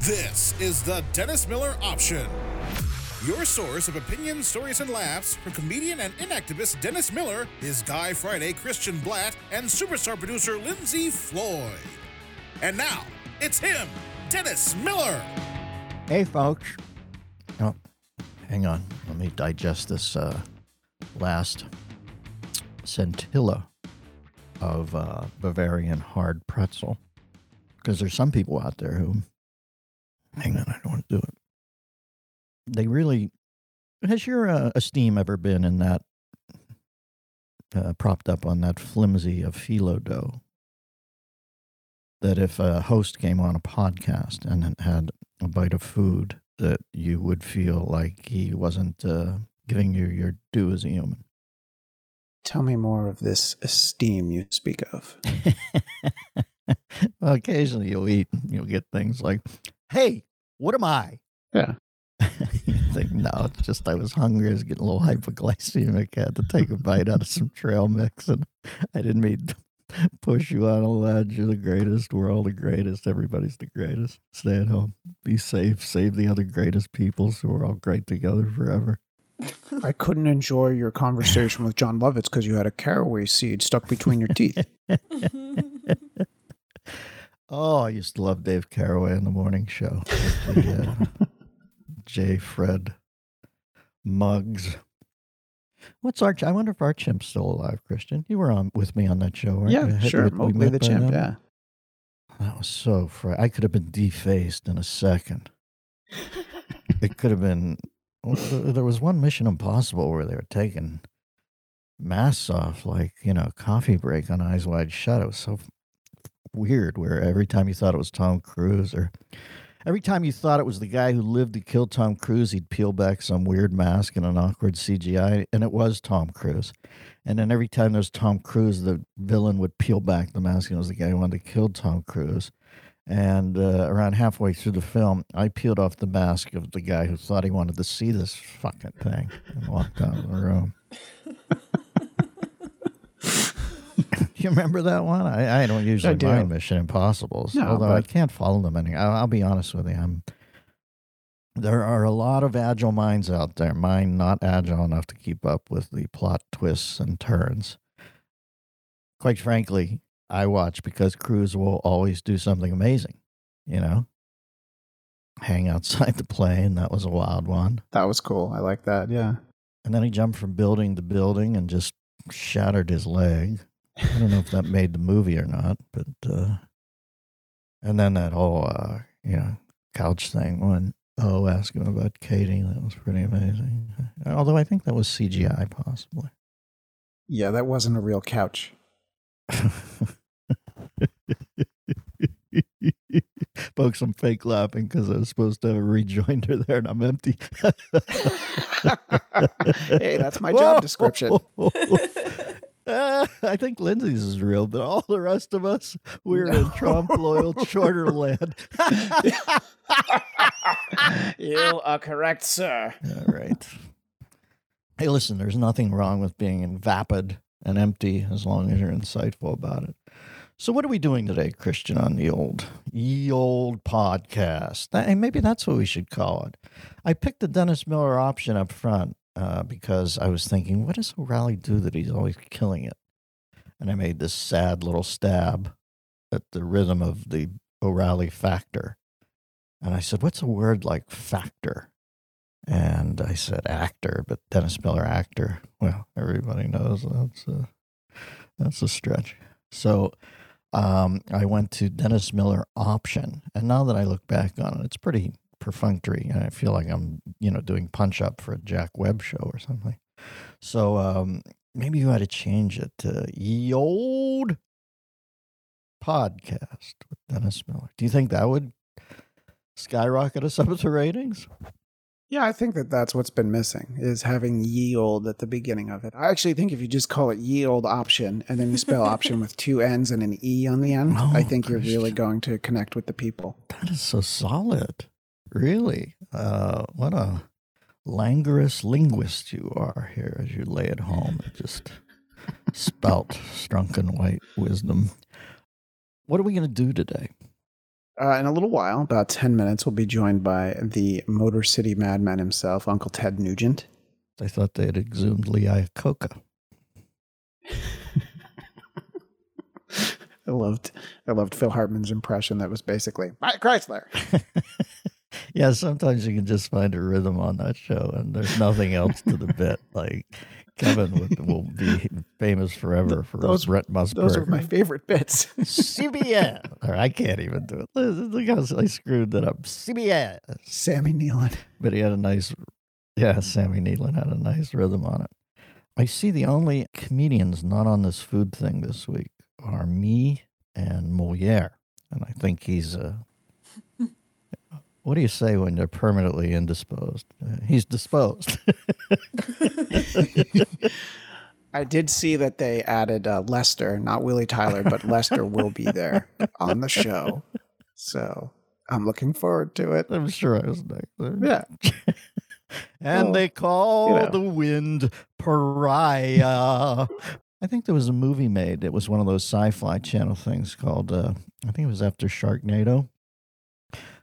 This is the Dennis Miller Option. Your source of opinions, stories, and laughs from comedian and inactivist Dennis Miller, his Guy Friday Christian Blatt, and superstar producer Lindsay Floyd. And now, it's him, Dennis Miller. Hey, folks. Oh, hang on. Let me digest this uh, last scintilla of uh, Bavarian hard pretzel. Because there's some people out there who, hang on, I don't want to do it. They really, has your uh, esteem ever been in that, uh, propped up on that flimsy of phyllo dough? That if a host came on a podcast and had a bite of food, that you would feel like he wasn't uh, giving you your due as a human. Tell me more of this esteem you speak of. well, occasionally you'll eat, and you'll get things like, "Hey, what am I?" Yeah. you think, no, it's just I was hungry. I was getting a little hypoglycemic. I had to take a bite out of some trail mix, and I didn't mean to push you on a ledge. You're the greatest. We're all the greatest. Everybody's the greatest. Stay at home. Be safe. Save the other greatest people so we're all great together forever. I couldn't enjoy your conversation with Jon Lovitz because you had a caraway seed stuck between your teeth. oh, I used to love Dave Caraway in the morning show. The, uh, J. Fred Muggs. What's Arch? I wonder if our chimp's still alive, Christian. You were on with me on that show, right? Yeah, sure. Mowgli the chimp, yeah. That was so fr- I could have been defaced in a second. it could have been. There was one Mission Impossible where they were taking masks off, like you know, coffee break on Eyes Wide Shut. It was so weird. Where every time you thought it was Tom Cruise, or every time you thought it was the guy who lived to kill Tom Cruise, he'd peel back some weird mask and an awkward CGI, and it was Tom Cruise. And then every time there's Tom Cruise, the villain would peel back the mask, and it was the guy who wanted to kill Tom Cruise. And uh, around halfway through the film, I peeled off the mask of the guy who thought he wanted to see this fucking thing and walked out of the room. you remember that one? I, I don't usually do. mind Mission Impossibles, No, although I can't follow them any. I'll, I'll be honest with you. I'm. There are a lot of agile minds out there. Mine not agile enough to keep up with the plot twists and turns. Quite frankly, I watch because Cruise will always do something amazing. You know, hang outside the plane. That was a wild one. That was cool. I like that. Yeah. And then he jumped from building to building and just shattered his leg. I don't know if that made the movie or not, but uh and then that whole uh you know couch thing when oh asking about Katie, that was pretty amazing. Although I think that was CGI possibly. Yeah, that wasn't a real couch. Folks, I'm fake laughing because I was supposed to have a rejoinder there and I'm empty. hey, that's my job description. Uh, I think Lindsay's is real, but all the rest of us, we're in Trump loyal charter land. you are correct, sir. all right. Hey, listen, there's nothing wrong with being vapid and empty as long as you're insightful about it. So, what are we doing today, Christian, on the old, ye old podcast? Hey, maybe that's what we should call it. I picked the Dennis Miller option up front uh, because I was thinking, what does O'Reilly do that he's always killing it? And I made this sad little stab at the rhythm of the O'Reilly factor. And I said, what's a word like factor? And I said actor, but Dennis Miller actor. Well, everybody knows that's a, that's a stretch. So um, I went to Dennis Miller option, and now that I look back on it, it's pretty perfunctory, and I feel like I'm you know doing punch up for a Jack Webb show or something. So um, maybe you had to change it to Ye Old Podcast with Dennis Miller. Do you think that would skyrocket us up to ratings? Yeah, I think that that's what's been missing is having ye old at the beginning of it. I actually think if you just call it ye old option and then you spell option with two N's and an E on the end, Oh, I think you're really going to connect with the people. That is so solid. Really. Uh, what a languorous linguist you are here as you lay at home and just spout drunken white wisdom. What are we going to do today? Uh, in a little while, about 10 minutes, we'll be joined by the Motor City Madman himself, Uncle Ted Nugent. I thought they had exhumed Lee Iacocca. I loved I loved Phil Hartman's impression that was basically Chrysler. yeah, sometimes you can just find a rhythm on that show, and there's nothing else to the bit. Like Kevin would, will be famous forever for Those- Brent Musburger. Those are my favorite bits. CBS. Or I can't even do it. Look how I screwed that up. CBS. Sammy Nealon. But he had a nice, yeah, Sammy Nealon had a nice rhythm on it. I see the only comedians not on this food thing this week are me and Moliere. And I think he's uh What do you say when they're permanently indisposed? Uh, he's disposed. I did see that they added uh, Lester, not Willie Tyler, but Lester will be there on the show. So I'm looking forward to it. I'm sure I was next. there. Yeah. and Well, they call you know. the wind pariah. I think there was a movie made. It was one of those sci-fi channel things called. Uh, I think it was after Sharknado,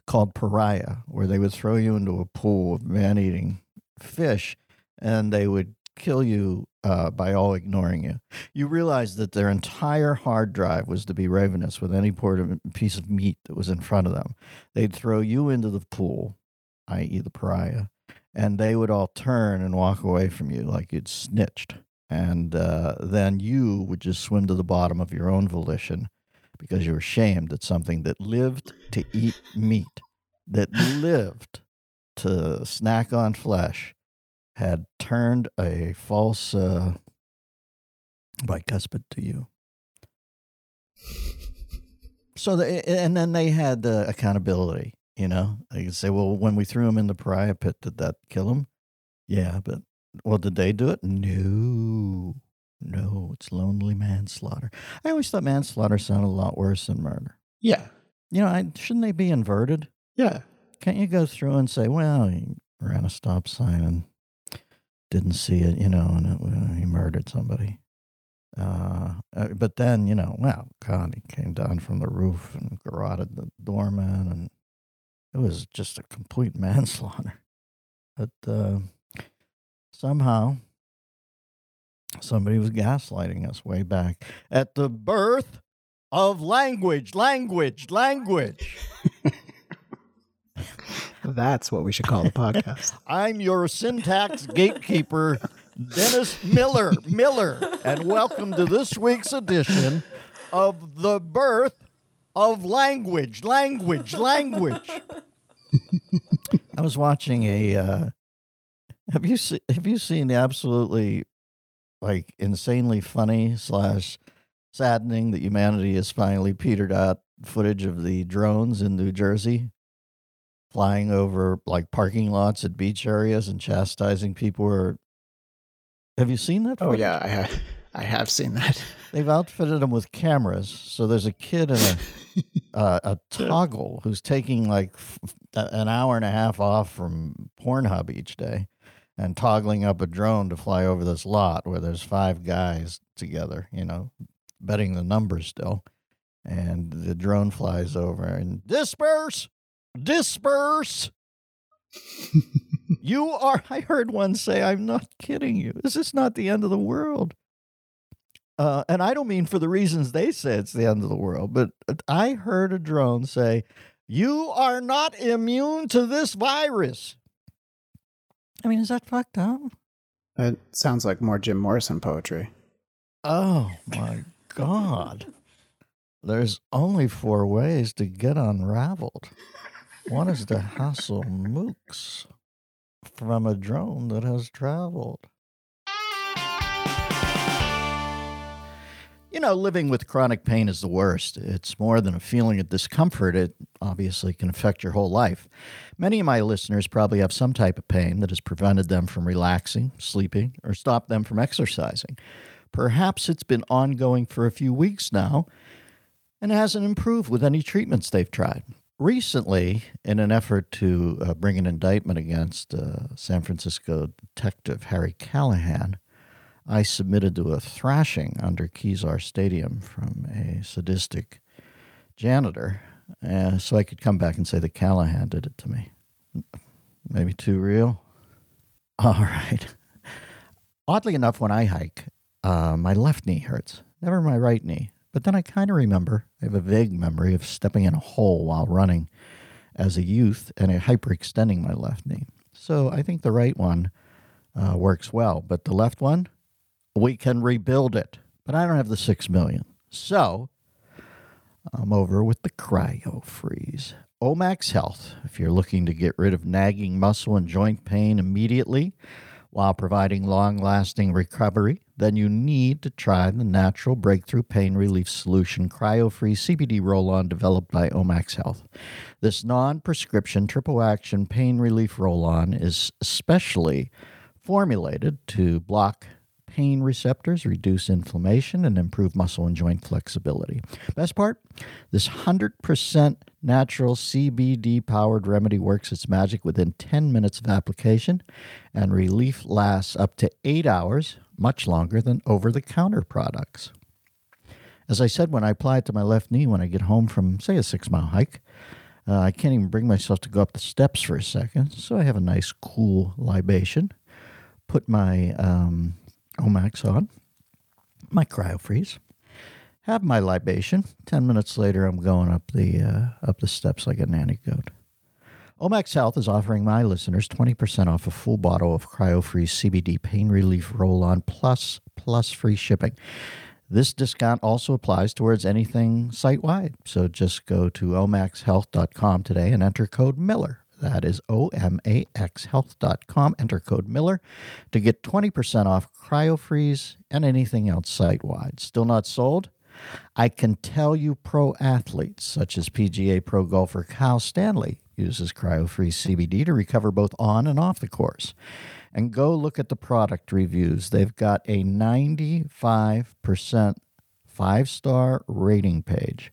called Pariah, where they would throw you into a pool of man-eating fish, and they would kill you uh, by all ignoring you. You realize that their entire hard drive was to be ravenous with any piece of meat that was in front of them. They'd throw you into the pool, i.e., the pariah, and they would all turn and walk away from you like you'd snitched. And uh, then you would just swim to the bottom of your own volition because you were ashamed that something that lived to eat meat, that lived to snack on flesh, had turned a false uh, bicuspid to you. So, the, and then they had the accountability. You know, they could say, "Well, when we threw him in the pariah pit, did that kill him?" Yeah, but well, did they do it? No, no, it's lonely manslaughter. I always thought manslaughter sounded a lot worse than murder. Yeah. You know, I, shouldn't they be inverted? Yeah. Can't you go through and say, "Well, he ran a stop sign and didn't see it," you know, and it, uh, he murdered somebody. Uh, uh, but then, you know, well, God, he came down from the roof and garroted the doorman, and it was just a complete manslaughter. But uh, somehow, somebody was gaslighting us way back at the birth of language, language, language. That's what we should call the podcast. I'm your syntax gatekeeper, Dennis Miller. Miller, and welcome to this week's edition of the birth of language, language, language. I was watching a. Uh, have you se- have you seen the absolutely like insanely funny slash saddening that humanity has finally petered out footage of the drones in New Jersey flying over like parking lots at beach areas and chastising people or have you seen that oh yeah, I have I have seen that. they've outfitted them with cameras so there's a kid in a uh, a toggle who's taking like f- an hour and a half off from pornhub each day and toggling up a drone to fly over this lot where there's five guys together you know betting the numbers still. And the drone flies over and disperse! Disperse! You are i heard one say i'm not kidding you. This is not the end of the world. Uh, and i don't mean for the reasons they say it's the end of the world but i heard a drone say you are not immune to this virus i mean is that fucked up It sounds like more Jim Morrison poetry. oh my god there's only four ways to get unraveled one is to hassle mooks from a drone that has traveled. You know, living with chronic pain is the worst. It's more than a feeling of discomfort. It obviously can affect your whole life. Many of my listeners probably have some type of pain that has prevented them from relaxing, sleeping, or stopped them from exercising. Perhaps it's been ongoing for a few weeks now and hasn't improved with any treatments they've tried. Recently, in an effort to uh, bring an indictment against uh, San Francisco detective Harry Callahan, I submitted to a thrashing under Kezar Stadium from a sadistic janitor uh, so I could come back and say that Callahan did it to me. Maybe too real. All right. Oddly enough, when I hike, uh, my left knee hurts, never my right knee. But then I kind of remember, I have a vague memory of stepping in a hole while running as a youth and hyperextending my left knee. So I think the right one uh, works well, but the left one, we can rebuild it. But I don't have the six million. So I'm over with the Cryo Freeze. Omax Health, if you're looking to get rid of nagging muscle and joint pain immediately while providing long lasting recovery, then you need to try the natural breakthrough pain relief solution CryoFreeze CBD roll on developed by Omax Health. This non prescription triple action pain relief roll on is especially formulated to block pain receptors, reduce inflammation, and improve muscle and joint flexibility. Best part this 100% natural CBD powered remedy works its magic within 10 minutes of application, and relief lasts up to eight hours, much longer than over the counter products. As I said, when I apply it to my left knee when I get home from, say, a six mile hike, uh, I can't even bring myself to go up the steps for a second, so I have a nice cool libation. Put my um, Omax on, my cryo freeze, have my libation. Ten minutes later, I'm going up the uh, up the steps like a nanny goat. Omax Health is offering my listeners 20% off a full bottle of CryoFreeze CBD pain relief roll-on plus plus free shipping. This discount also applies towards anything site-wide. So just go to omaxhealth.com today and enter code Miller. That is omaxhealth.com. Enter code Miller to get 20% off CryoFreeze and anything else site wide. Still not sold? I can tell you pro athletes such as PGA pro golfer Kyle Stanley uses CryoFreeze CBD to recover both on and off the course. And go look at the product reviews. They've got a 95% five star rating page.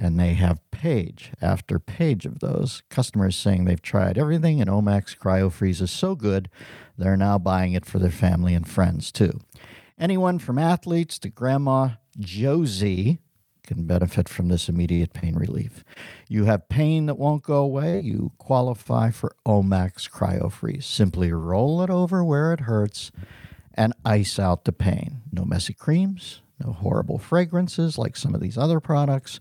And they have page after page of those customers saying they've tried everything and Omax CryoFreeze is so good, they're now buying it for their family and friends too. Anyone from athletes to grandma Josie can benefit from this immediate pain relief. You have pain that won't go away, you qualify for Omax CryoFreeze. Simply roll it over where it hurts and ice out the pain. No messy creams, no horrible fragrances like some of these other products.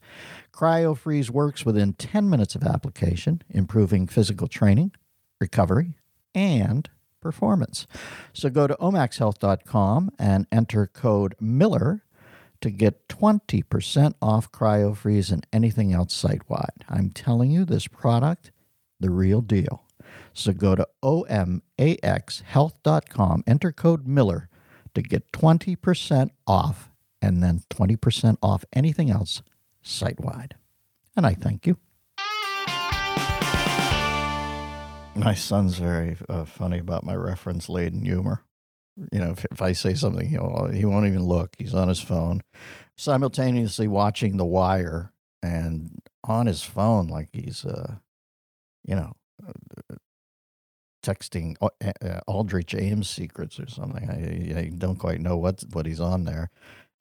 CryoFreeze works within 10 minutes of application, improving physical training, recovery, and performance. So go to omaxhealth.com and enter code Miller to get 20% off CryoFreeze and anything else site wide. I'm telling you, this product, the real deal. So go to omaxhealth.com, enter code Miller to get 20% off and then 20% off anything else site wide. And I thank you. My son's very uh, funny about my reference laden humor. You know, if, if I say something, he'll, he won't even look. He's on his phone, simultaneously watching The Wire and on his phone, like he's, uh, you know, texting Aldrich Ames secrets or something. I, I don't quite know what what he's on there,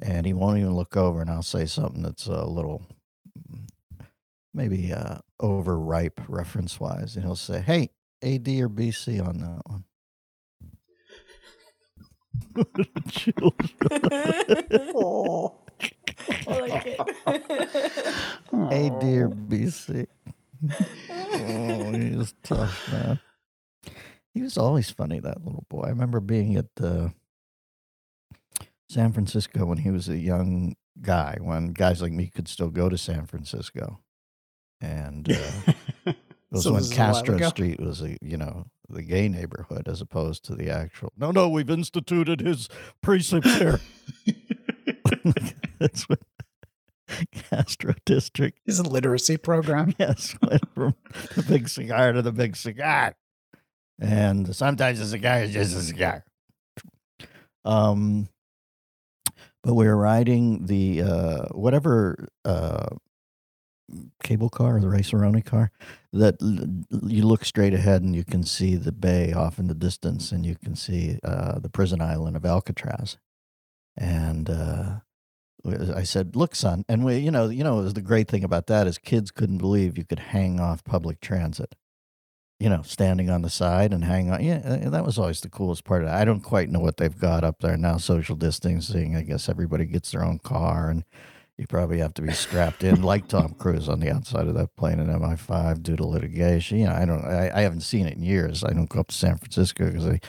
and he won't even look over. And I'll say something that's a little maybe uh, overripe reference wise, and he'll say, "Hey, AD or BC on that one." oh, I like it. AD or BC. oh, he was tough, man. He was always funny, that little boy. I remember being at uh, San Francisco when he was a young guy, when guys like me could still go to San Francisco. And uh, it was So when this is a while Castro? Street was a, you know, the gay neighborhood as opposed to the actual. No, no, we've instituted his precepts here. That's what Castro District His literacy program. Yes, went from the big cigar to the big cigar. And sometimes a cigar is just a cigar. Um, but we were riding the uh, whatever uh, cable car or the Rice-A-Roni car that l- you look straight ahead and you can see the bay off in the distance and you can see uh, the prison island of Alcatraz. And uh, I said, "Look, son," and we, you know, you know, it was the great thing about that is kids couldn't believe you could hang off public transit. You know, standing on the side and hang on. Yeah, uh, that was always the coolest part of it. I don't quite know what they've got up there now. Social distancing. I guess everybody gets their own car, and you probably have to be strapped in like Tom Cruise on the outside of that plane in MI5 due to litigation. You know, I don't. I, I haven't seen it in years. I don't go up to San Francisco because I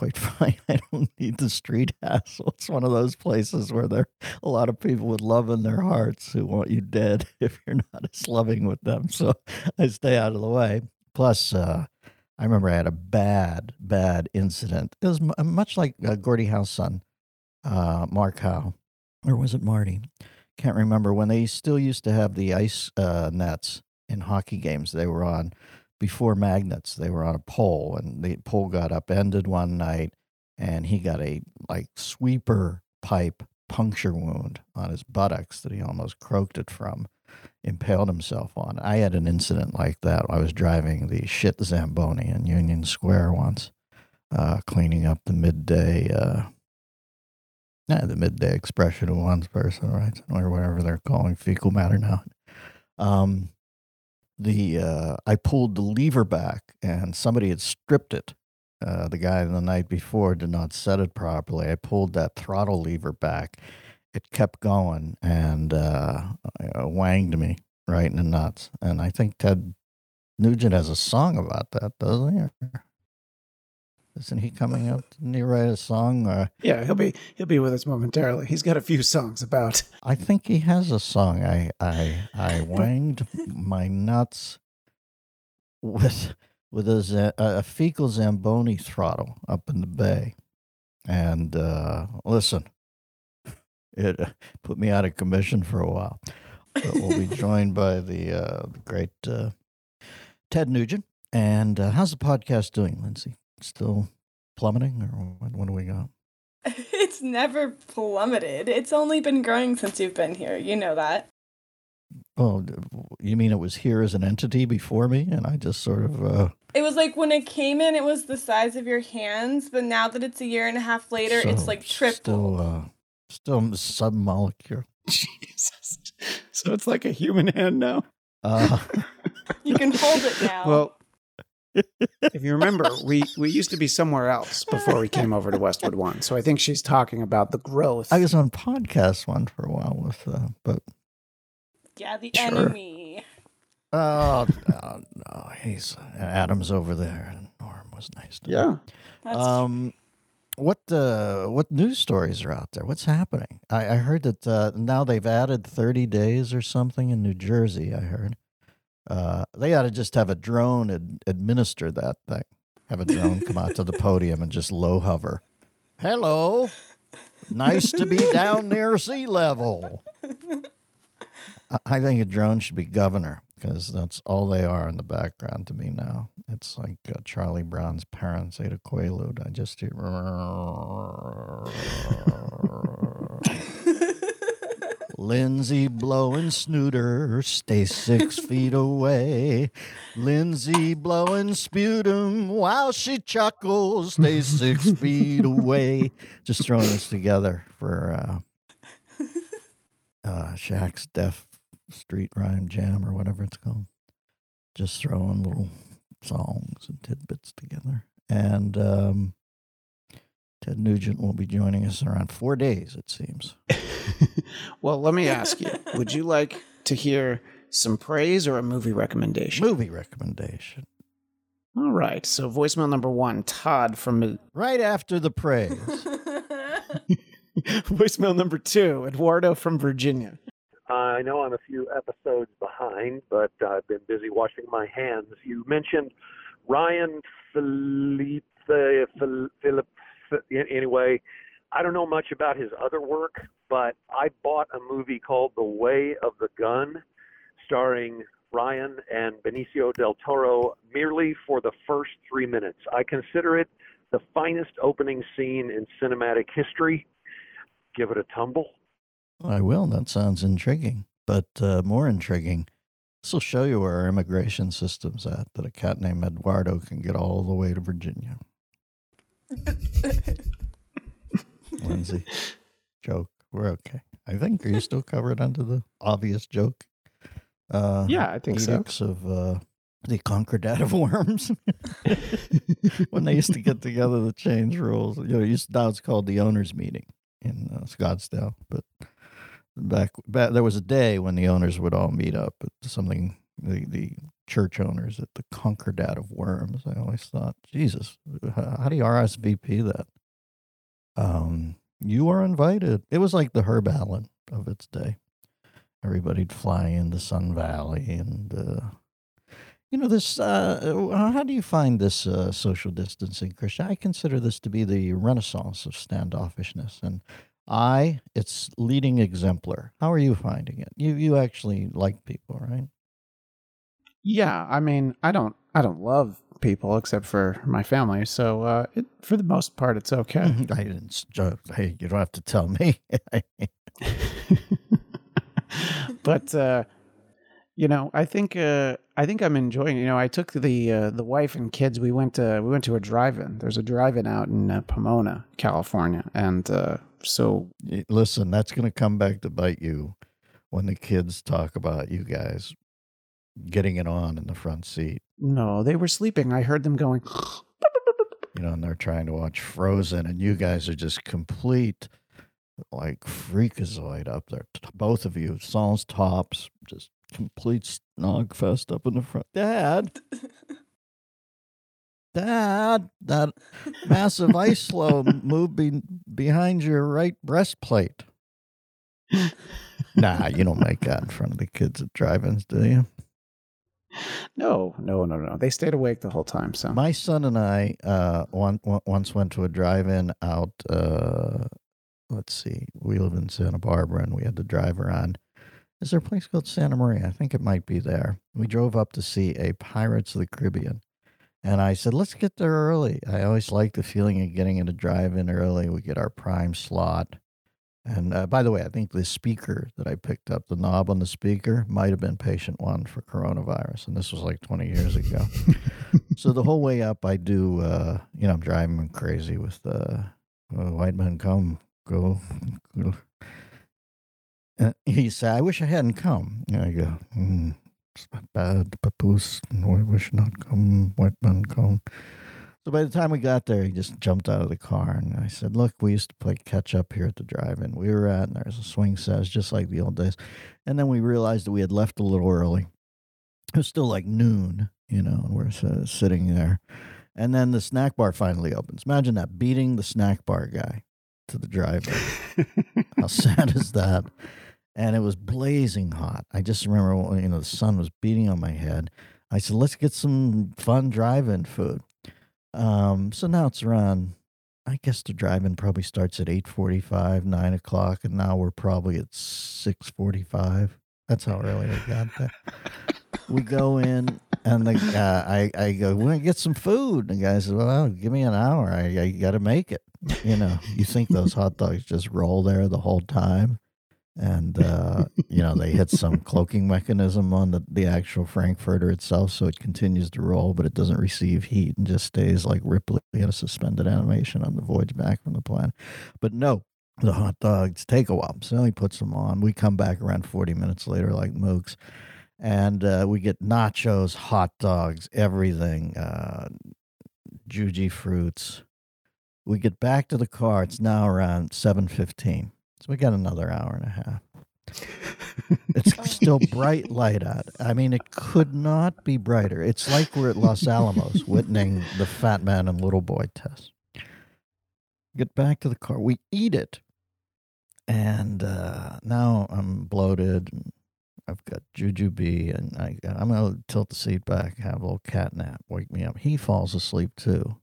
quite fine. I don't need the street hassle. It's one of those places where there are a lot of people with love in their hearts who want you dead if you're not as loving with them. So I stay out of the way. Plus, uh, I remember I had a bad, bad incident. It was m- much like uh, Gordie Howe's son, uh, Mark Howe, or was it Marty? Can't remember when they still used to have the ice uh, nets in hockey games they were on before magnets. They were on a pole, and the pole got upended one night, and he got a like sweeper pipe puncture wound on his buttocks that he almost croaked it from, impaled himself on. I had an incident like that. I was driving the shit Zamboni in Union Square once, uh, cleaning up the midday. Uh, yeah, the midday expression of one's person, right? Or whatever they're calling fecal matter now. Um, the uh, I pulled the lever back and somebody had stripped it. Uh, the guy the night before did not set it properly. I pulled that throttle lever back. It kept going and uh, uh, wanged me right in the nuts. And I think Ted Nugent has a song about that, doesn't he? Isn't he coming up? Didn't he write a song? Or Yeah, he'll be he'll be with us momentarily. He's got a few songs about. I think he has a song. I I I wanged my nuts with with a, a fecal zamboni throttle up in the bay, and uh, listen, it uh, put me out of commission for a while. But we'll be joined by the uh, great uh, Ted Nugent. And uh, how's the podcast doing, Lindsay? Still plummeting, or what, what do we got? It's never plummeted. It's only been growing since you've been here. You know that. Oh, you mean it was here as an entity before me, and I just sort of uh, It was like when it came in, it was the size of your hands, but now that it's a year and a half later, it's like triple. Still, uh, still submolecule. Jesus. So it's like a human hand now. Uh, You can hold it now. Well, if you remember, we we used to be somewhere else before we came over to Westwood One. So I think she's talking about the growth. I was on podcast one for a while with, uh, but yeah, the Sure. enemy. oh no, no, he's Adam's over there, and Norm was nice. To yeah. That's Um, what uh, what news stories are out there? What's happening? I, I heard that uh, now they've added thirty days or something in New Jersey. I heard. Uh, they ought to just have a drone ad- administer that thing. Have a drone come out to the podium and just low hover. Hello, nice to be down near sea level. I- I think a drone should be governor because that's all they are in the background to me now. It's like uh, Charlie Brown's parents ate a quaalude. I just hear. Lindsay blowing snooter, stay six feet away. Lindsay blowing sputum while she chuckles, stay six feet away. Just throwing this together for uh, uh, Shaq's Deaf Street Rhyme Jam or whatever it's called. Just throwing little songs and tidbits together. And um, Ted Nugent will be joining us in around four days, it seems. well, let me ask you: Would you like to hear some praise or a movie recommendation? Movie recommendation. All right. So voicemail number one, Todd from Right after the praise. voicemail number two, Eduardo from Virginia. Uh, I know I'm a few episodes behind, but uh, I've been busy washing my hands. You mentioned Ryan Phillippe, Phil- Philip. Anyway, I don't know much about his other work, but I bought a movie called The Way of the Gun, starring Ryan and Benicio del Toro, merely for the first three minutes. I consider it the finest opening scene in cinematic history. Give it a tumble. I will. That sounds intriguing. But uh, more intriguing, this will show you where our immigration system's at, that a cat named Eduardo can get all the way to Virginia. Lindsay, joke. We're okay. I think. Are you still covered under the obvious joke? Uh, Yeah, I think so. of uh, the Concordat of Worms. when they used to get together to change rules, you know, used, now it's called the owners' meeting in uh, Scottsdale. But back, back there was a day when the owners would all meet up at something. The the church owners at the Concordat of Worms. I always thought, Jesus, how, do you RSVP that? Um, you are invited. It was like the Herb Allen of its day. Everybody'd fly into Sun Valley and. Uh, you know this. Uh, how do you find this uh, social distancing, Christian? I consider this to be the renaissance of standoffishness, and I, its leading exemplar. How are you finding it? You you actually like people, right? Yeah, I mean, I don't, I don't love people except for my family, so uh, it, for the most part, it's okay. I didn't. joke. Hey, you don't have to tell me. but uh, you know, I think uh, I think I'm enjoying. it. You know, I took the uh, the wife and kids. We went to we went to a drive-in. There's a drive-in out in uh, Pomona, California, and uh, so Listen, that's going to come back to bite you when the kids talk about you guys getting it on in the front seat. no, they were sleeping. I heard them going. you know, and they're trying to watch Frozen, and you guys are just complete, like freakazoid up there. Both of you, sans tops, just complete snog fest up in the front. Dad, Dad, that massive ice floe moved be- behind your right breastplate. nah, you don't make that in front of the kids at drive-ins, do you? No, no, no, no. They stayed awake the whole time. So My son and I uh, one, one, once went to a drive-in out. Uh, let's see, we live in Santa Barbara, and we had the driver on. Is there a place called Santa Maria? I think it might be there. We drove up to see a Pirates of the Caribbean, and I said, "Let's get there early." I always like the feeling of getting in a drive-in early. We get our prime slot. And uh, by the way, I think the speaker that I picked up, the knob on the speaker, might have been patient one for coronavirus, and this was like 20 years ago. so the whole way up, I do, uh, you know, I'm driving crazy with uh, white men come, go. go." He said, I wish I hadn't come. And I go, mm, not bad, papoose. I wish not come, white man come. So by the time we got there, he just jumped out of the car. And I said, Look, we used to play catch up here at the drive in. We were at, and there's a swing set, just like the old days. And then we realized that we had left a little early. It was still like noon, you know, and we're uh, sitting there. And then the snack bar finally opens. Imagine that beating the snack bar guy to the drive-in. How sad is that? And it was blazing hot. I just remember, you know, the sun was beating on my head. I said, "Let's get some fun drive-in food." Um, so now it's around. I guess the drive-in probably starts at eight forty-five, nine o'clock, and now we're probably at six forty-five. That's how early I got there. we go in, and the I I go, "We're gonna get some food." And the guy says, "Well, give me an hour. I, I got to make it." You know, you think those hot dogs just roll there the whole time? And uh, you know they hit some cloaking mechanism on the, the actual frankfurter itself so it continues to roll but it doesn't receive heat and just stays like ripley in a suspended animation on the voyage back from the planet. But no the hot dogs take a while so he puts them on. We come back around 40 minutes later like mooks and uh, we get nachos hot dogs everything uh, Jujyfruits. We get back to the car it's now around 7.15 so we got another hour and a half. It's still bright light out. I mean, it could not be brighter. It's like we're at Los Alamos witnessing the fat man and little boy test. Get back to the car. We eat it. And uh, now I'm bloated. And I've got jujube. And I, I'm going to tilt the seat back, have a little cat nap, wake me up. He falls asleep too.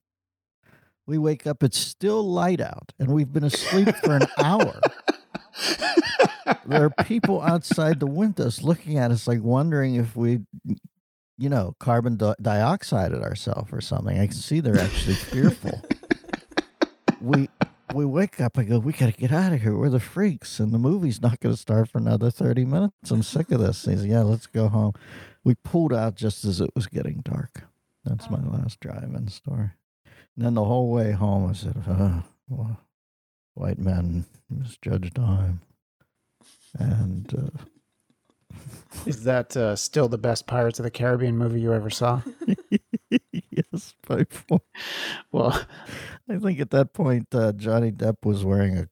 We wake up, it's still light out, and we've been asleep for an hour. There are people outside the windows looking at us like wondering if we you know carbon di- dioxided ourselves or something. I can see they're actually fearful. We we wake up i go we gotta get out of here. We're the freaks and the movie's not gonna start for another 30 minutes. I'm sick of this he says yeah let's go home. We pulled out just as it was getting dark. That's my last drive-in story and then the whole way home i said uh, well, white men misjudged time And uh, Is that uh, still the best Pirates of the Caribbean movie you ever saw? yes, by far. Well, I think at that point uh, Johnny Depp was wearing a,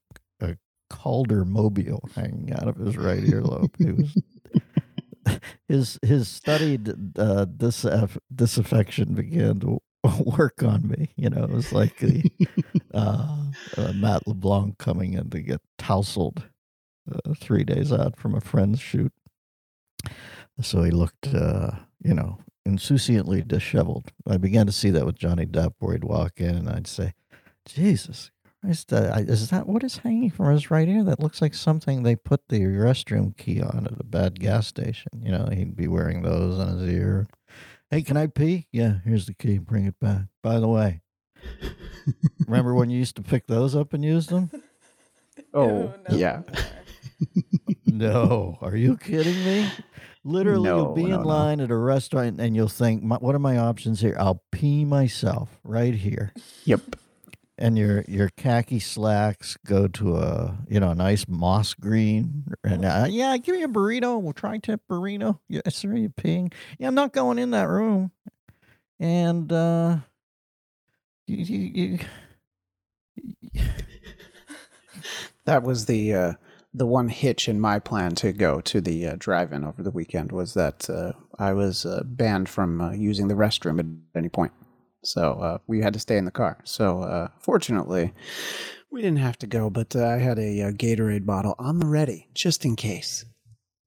a Calder mobile hanging out of his right earlobe. He was his his studied uh, disaff- disaffection began to work on me. You know, it was like the uh, uh, Matt LeBlanc coming in to get tousled uh, three days out from a friend's shoot. So he looked, uh, you know, insouciantly disheveled. I began to see that with Johnny Depp, where he'd walk in and I'd say, Jesus Christ, uh, is that what is hanging from his right ear? That looks like something they put the restroom key on at a bad gas station. You know, he'd be wearing those on his ear. Hey, can I pee? Yeah, here's the key. Bring it back. By the way, remember when you used to pick those up and use them? oh, No, yeah. No, are you kidding me? Literally, No, you'll be no, in no. line at a restaurant and you'll think, "My- "What are my options here? I'll pee myself right here." Yep. And your your khaki slacks go to a you know a nice moss green. And uh, yeah, give me a burrito. We'll try tip burrito. Yeah, sir, you peeing? Yeah, I'm not going in that room. And uh, you, you, you, That was the uh, the one hitch in my plan to go to the uh, drive-in over the weekend was that uh, I was uh, banned from uh, using the restroom at any point, so uh, we had to stay in the car. So uh, fortunately, we didn't have to go, but uh, I had a, uh Gatorade bottle on the ready just in case.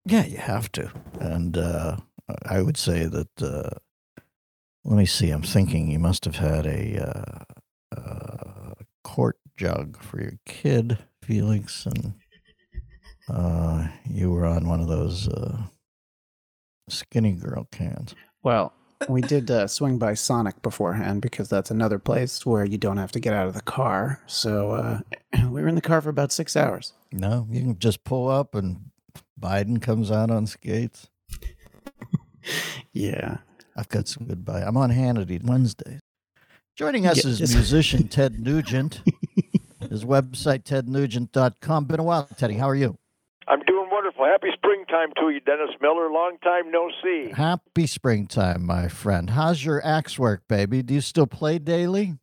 Yeah, you have to. And uh, I would say that, uh, let me see, I'm thinking you must have had a uh, uh, quart jug for your kid, Felix, and uh, you were on one of those uh, skinny girl cans. Well, we did uh, swing by Sonic beforehand because that's another place where you don't have to get out of the car. So uh, we were in the car for about six hours. No, you can just pull up and Biden comes out on skates. Yeah. I've got some good buy. I'm on Hannity Wednesdays. Joining us Yeah, is just- musician Ted Nugent. His website, tednugent.com. Been a while, Teddy. How are you? Wonderful. Happy springtime to you, Dennis Miller. Long time no see. Happy springtime, my friend. How's your axe work, baby? Do you still play daily?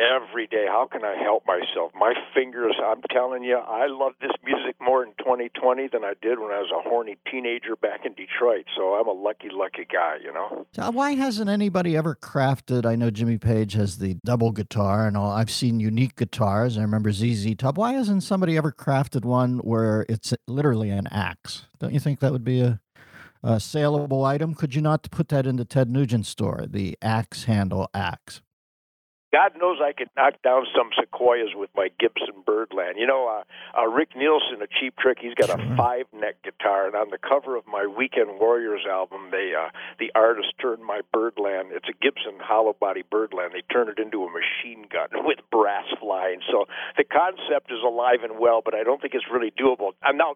Every day. How can I help myself? My fingers, I'm telling you, I love this music more in 2020 than I did when I was a horny teenager back in Detroit. So I'm a lucky, lucky guy, you know? Uh, why hasn't anybody ever crafted? I know Jimmy Page has the double guitar, and all. I've seen unique guitars. I remember ZZ Top. Why hasn't somebody ever crafted one where it's literally an axe? Don't you think that would be a, a saleable item? Could you not put that in the Ted Nugent store, the axe handle axe? God knows I could knock down some sequoias with my Gibson Birdland. You know, uh, uh, Rick Nielsen, a cheap trick, he's got a five neck guitar, and on the cover of my Weekend Warriors album, they uh, the artist turned my Birdland. It's a Gibson hollow body Birdland. They turned it into a machine gun with brass flying. So the concept is alive and well, but I don't think it's really doable. I'm now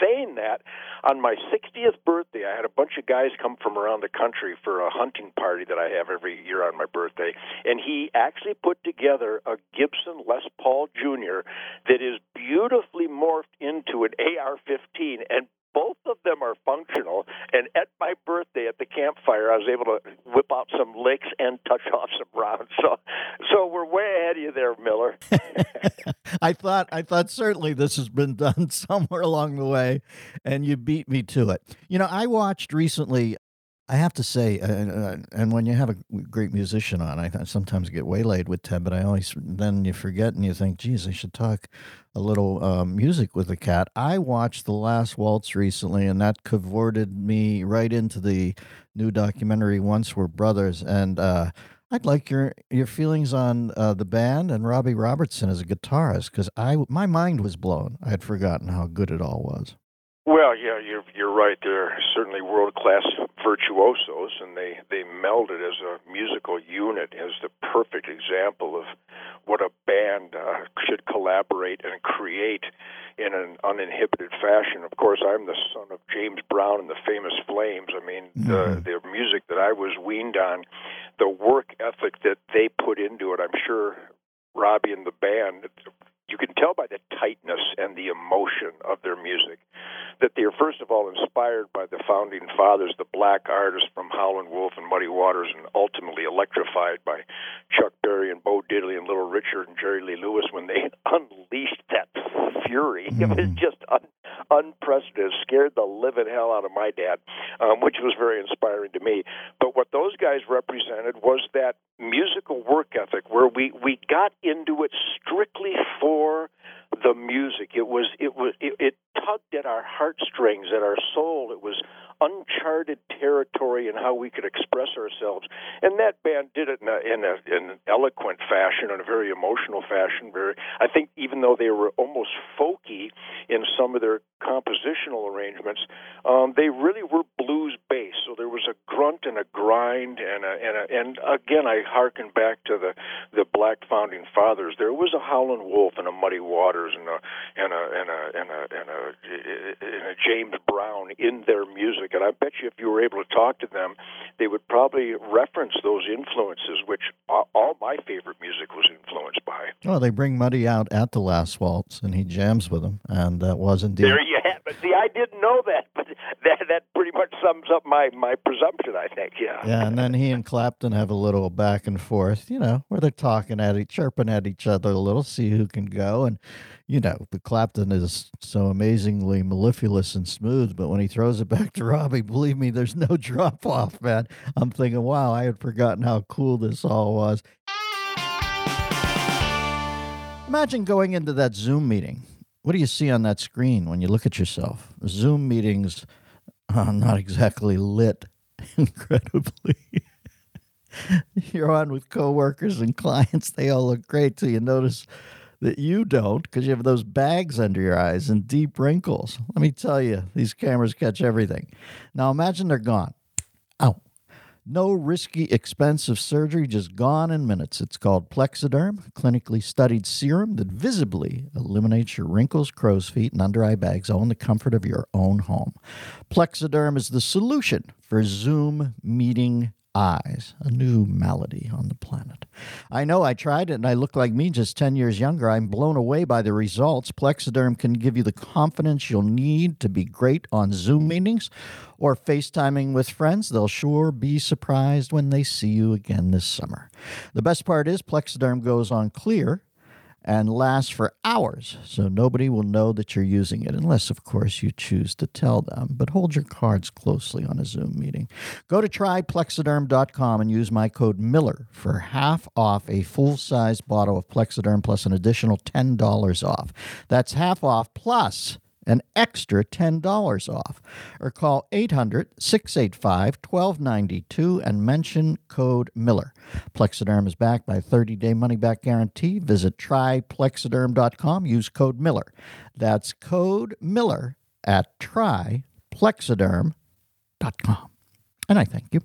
saying that. On my 60th birthday i had a bunch of guys come from around the country for a hunting party that i have every year on my birthday and he actually put together a gibson les paul jr that is beautifully morphed into an ar-15 and both of them are functional and at my birthday at the campfire i was able to whip out some licks and touch off some rounds so so we're way ahead of you there miller I thought I thought certainly this has been done somewhere along the way, and you beat me to it. You know, I watched recently. I have to say, uh, uh, and when you have a great musician on, I, sometimes get waylaid with Ted, but I always then you forget and you think, geez, I should talk a little um, music with the cat. I watched The Last Waltz recently, and that cavorted me right into the new documentary Once Were Brothers, and uh, I'd like your your feelings on uh, the band and Robbie Robertson as a guitarist because I my mind was blown. I had forgotten how good it all was. Well, yeah, you're you're right. They're certainly world class virtuosos, and they they melded as a musical unit as the perfect example of what a band uh, should collaborate and create in an uninhibited fashion. Of course, I'm the son of James Brown and the Famous Flames. I mean, the Mhm. the music that I was weaned on, the work ethic that they put into it. I'm sure Robbie and the band you can tell by the tightness and the emotion of their music that they are first of all inspired by the founding fathers, the black artists from Howlin' Wolf and Muddy Waters, and ultimately electrified by Chuck Berry and Bo Diddley and Little Richard and Jerry Lee Lewis when they unleashed that fury. Mm-hmm. It was mm-hmm. just un- unprecedented. Scared the living hell out of my dad, um, which was very inspiring to me. But what those guys represented was that musical work ethic where we we got into it strictly for the music. It was it was it, it tugged at our heartstrings, at our soul. It was uncharted territory in how we could express ourselves. And that band did it in, a, in, a, in an eloquent fashion, in a very emotional fashion. Very, I think, even though they were almost folky in some of their compositional arrangements, um, they really were blues based. So there was a grunt and a grind, and a, and and again, I harken back to the the Black founding fathers. There was a Howlin' Wolf and a Muddy Waters and a and a and a and a, and a, Uh, a James Brown in their music and I bet you if you were able to talk to them, they would probably reference those influences, which all my favorite music was influenced by. Well, they bring Muddy out at the last waltz, and he jams with them, and that was indeed. There you have it. See, I didn't know that, but that that pretty much sums up my my presumption. I think, yeah. Yeah, and then he and Clapton have a little back and forth, you know, where they're talking at each, chirping at each other a little, see who can go, and you know, the Clapton is so amazingly mellifluous and smooth, but when he throws it back to Robbie, believe me, there's no drop off, man. I'm thinking, wow, I had forgotten how cool this all was. Imagine going into that Zoom meeting. What do you see on that screen when you look at yourself? Zoom meetings are not exactly lit incredibly. You're on with coworkers and clients. They all look great till you notice that you don't because you have those bags under your eyes and deep wrinkles. Let me tell you, these cameras catch everything. Now imagine they're gone. Ow. No risky, expensive surgery, just gone in minutes. It's called Plexaderm, a clinically studied serum that visibly eliminates your wrinkles, crow's feet, and under eye bags all in the comfort of your own home. Plexaderm is the solution for Zoom meeting eyes, a new malady on the planet. I know I tried it and I look like me just 10 years younger. I'm blown away by the results. Plexaderm can give you the confidence you'll need to be great on Zoom meetings or FaceTiming with friends. They'll sure be surprised when they see you again this summer. The best part is Plexaderm goes on clear and lasts for hours, so nobody will know that you're using it, unless, of course, you choose to tell them. But hold your cards closely on a Zoom meeting. Go to tryplexaderm.com and use my code Miller for half off a full size bottle of Plexaderm plus an additional $10 off. That's half off plus an extra $10 off. Or call 800 685 1292 and mention code Miller. Plexaderm is backed by a 30 day money back guarantee. Visit tryplexaderm.com. Use code Miller. That's code Miller at tryplexaderm.com. And I thank you.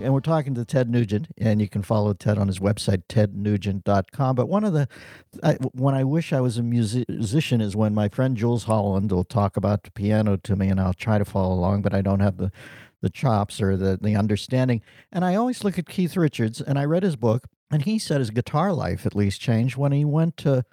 And we're talking to Ted Nugent, and you can follow Ted on his website, tednugent.com. But one of the, I, when I wish I was a musician, is when my friend Jools Holland will talk about the piano to me, and I'll try to follow along, but I don't have the, the chops or the, the understanding. And I always look at Keith Richards, and I read his book, and he said his guitar life at least changed when he went to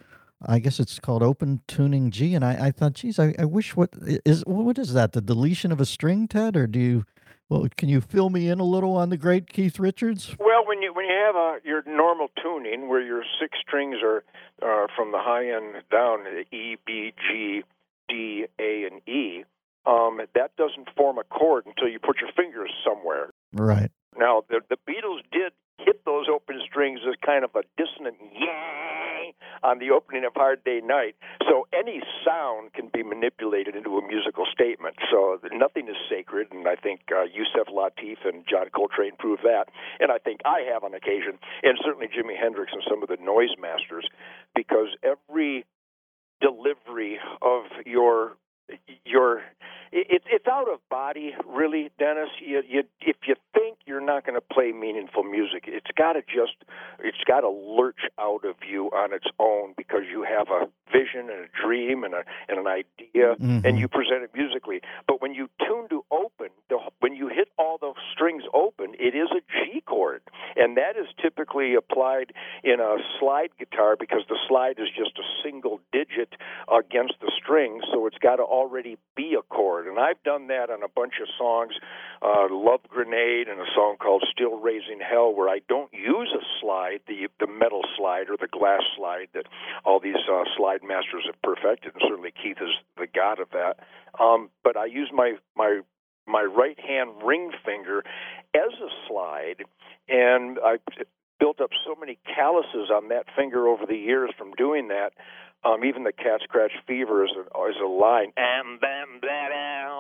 I guess it's called open tuning G, and I, I thought, geez, I, I wish what is what is that? The deletion of a string, Ted, or do you well, can you fill me in a little on the great Keith Richards? Well, when you when you have a, your normal tuning where your six strings are uh, from the high end down E, B, G, D, A, and E, um, that doesn't form a chord until you put your fingers somewhere. Right. Now, the, the Beatles did hit those open strings as kind of a dissonant yang on the opening of Hard Day Night. So any sound can be manipulated into a musical statement. So nothing is sacred, and I think uh, Yusef Lateef and John Coltrane prove that. And I think I have on occasion, and certainly Jimi Hendrix and some of the noise masters, because every delivery of your your it's it's out of body really dennis you you if you think you're not going to play meaningful music it's got to just it's got to lurch out of you on its own because you have a vision and a dream and a and an idea mm-hmm. and you present it musically but when you tune to open the, when you hit all those strings open it is a and that is typically applied in a slide guitar because the slide is just a single digit against the strings, so it's got to already be a chord. And I've done that on a bunch of songs, uh, "Love Grenade" and a song called "Still Raising Hell," where I don't use a slide, the the metal slide or the glass slide that all these uh, slide masters have perfected, and certainly Keith is the god of that. Um, but I use my my my right hand ring finger as a slide, and I built up so many calluses on that finger over the years from doing that. Um, even the cat scratch fever is a, is a line. And then that,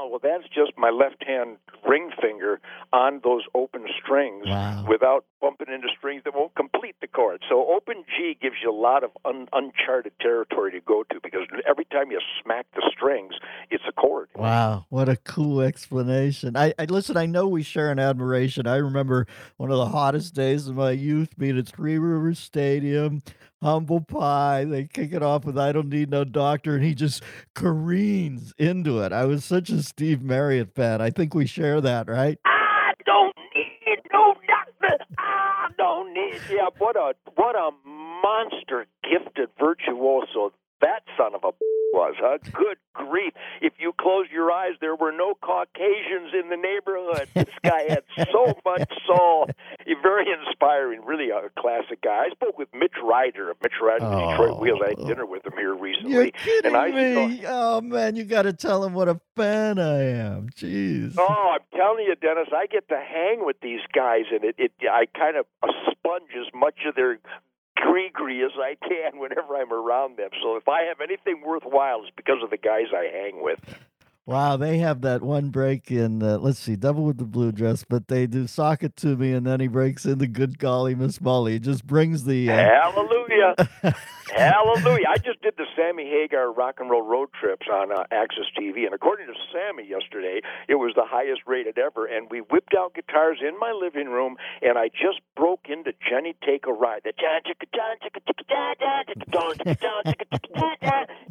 well, that's just my left hand ring finger on those open strings Wow. without bumping into strings that won't complete the chord. So open G gives you a lot of un- uncharted territory to go to because every time you smack the strings, it's a chord. Wow, what a cool explanation. I, I listen, I know we share an admiration. I remember one of the hottest days of my youth being at Three Rivers Stadium, humble pie. They kick it off with I don't need no doctor, and he just careens into it. I was such a Steve Marriott fan. I think we share that, right? I don't need no doctor. I don't need. Yeah, what a what a monster gifted virtuoso that son of a was, huh? Good grief! If you close your eyes, there were no Caucasians in the neighborhood. This guy had so much soul. He very inspiring. Really a classic guy. I spoke with Mitch Ryder of Mitch Ryder the Detroit oh. Wheels. I had dinner with him here recently. You're kidding and I saw- me. Oh man, you got to tell him what a fan I am. Jeez. Oh, I'm telling you, Dennis, I get to hang with these guys, and it, it I kind of sponge as much of their gree as I can whenever I'm around them. So if I have anything worthwhile, it's because of the guys I hang with. Wow, they have that one break in, uh, let's see, Devil with the Blue Dress, but they do Sock It To Me, and then he breaks in the Good Golly Miss Molly. He just brings the. Uh, Hallelujah. Hallelujah. I just did the Sammy Hagar rock and roll road trips on uh, AXS TV, and according to Sammy yesterday, it was the highest rated ever. And we whipped out guitars in my living room, and I just broke into Jenny Take a Ride. The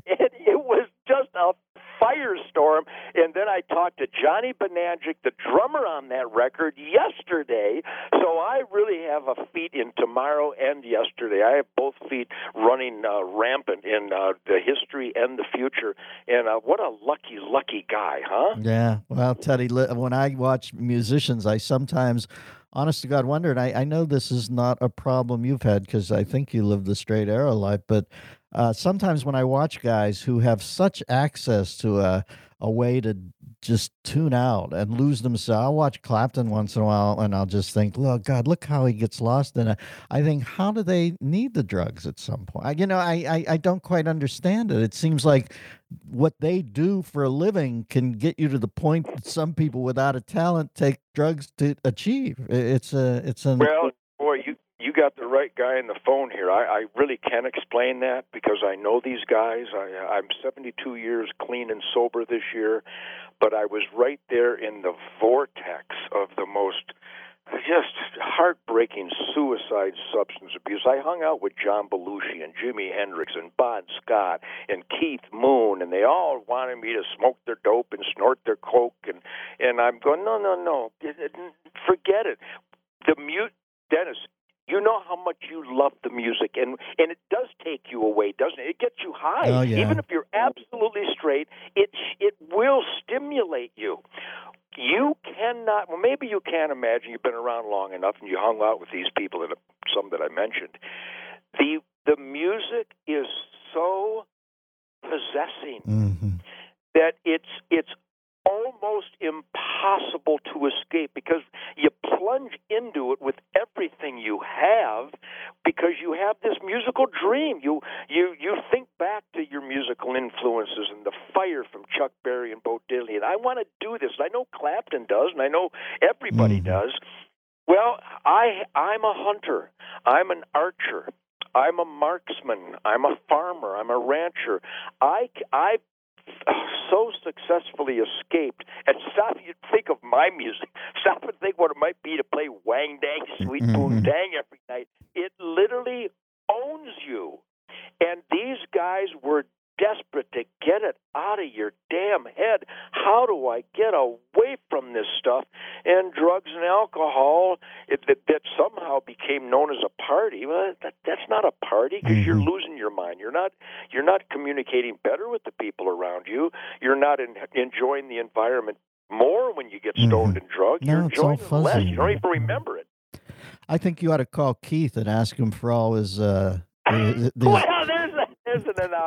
and it was just a firestorm. And then I talked to Johnny Badanjek, the drummer on that record, yesterday. So I really have a feet in tomorrow and yesterday. I have both feet running uh, rampant in uh, the history and the future. And uh, what a lucky, lucky guy, huh? Yeah. Well, Teddy, when I watch musicians, I sometimes, honest to God, wonder, I, I know this is not a problem you've had because I think you live the straight arrow life, but uh, sometimes when I watch guys who have such access to a, a way to just tune out and lose themselves, I'll watch Clapton once in a while and I'll just think, look, God, look how he gets lost in it. I think, how do they need the drugs at some point? I, you know, I, I, I don't quite understand it. It seems like what they do for a living can get you to the point that some people without a talent take drugs to achieve. It's a, it's an, Well, boy, you you got the right guy on the phone here. I, I really can explain that because I know these guys. I, I'm 72 years clean and sober this year, but I was right there in the vortex of the most just heartbreaking suicide substance abuse. I hung out with John Belushi and Jimi Hendrix and Bon Scott and Keith Moon, and they all wanted me to smoke their dope and snort their coke, and and I'm going, no, no, no, forget it. The mute, Dennis. You know how much you love the music, and and it does take you away, doesn't it? It gets you high, Oh, yeah. even if you're absolutely straight. It it will stimulate you. You cannot. Well, maybe you can't imagine. You've been around long enough, and you hung out with these people, that some that I mentioned. The the music is so possessing Mhm. that it's it's almost impossible to escape because you plunge into it with everything you have because you have this musical dream you you you think back to your musical influences and the fire from Chuck Berry and Bo Diddley and I want to do this I know Clapton does and I know everybody Mhm. does well I I'm a hunter I'm an archer I'm a marksman. I'm a farmer. I'm a rancher. I, I so successfully escaped. And stop you think of my music. Stop and think what it might be to play Wang Dang Sweet Mhm. Dang every night. It literally owns you. And these guys were desperate to get it out of your damn head. How do I get away from this stuff? And drugs and alcohol it, that, that somehow became known as a party. Well, that, that's not a party because you're Mhm. losing your mind. You're not you're not communicating better with the people around you. You're not in, enjoying the environment more when you get stoned and drugged. Mm-hmm. No, you're enjoying it less. You don't even remember it. I think you ought to call Keith and ask him for all his. Uh, the- the- well,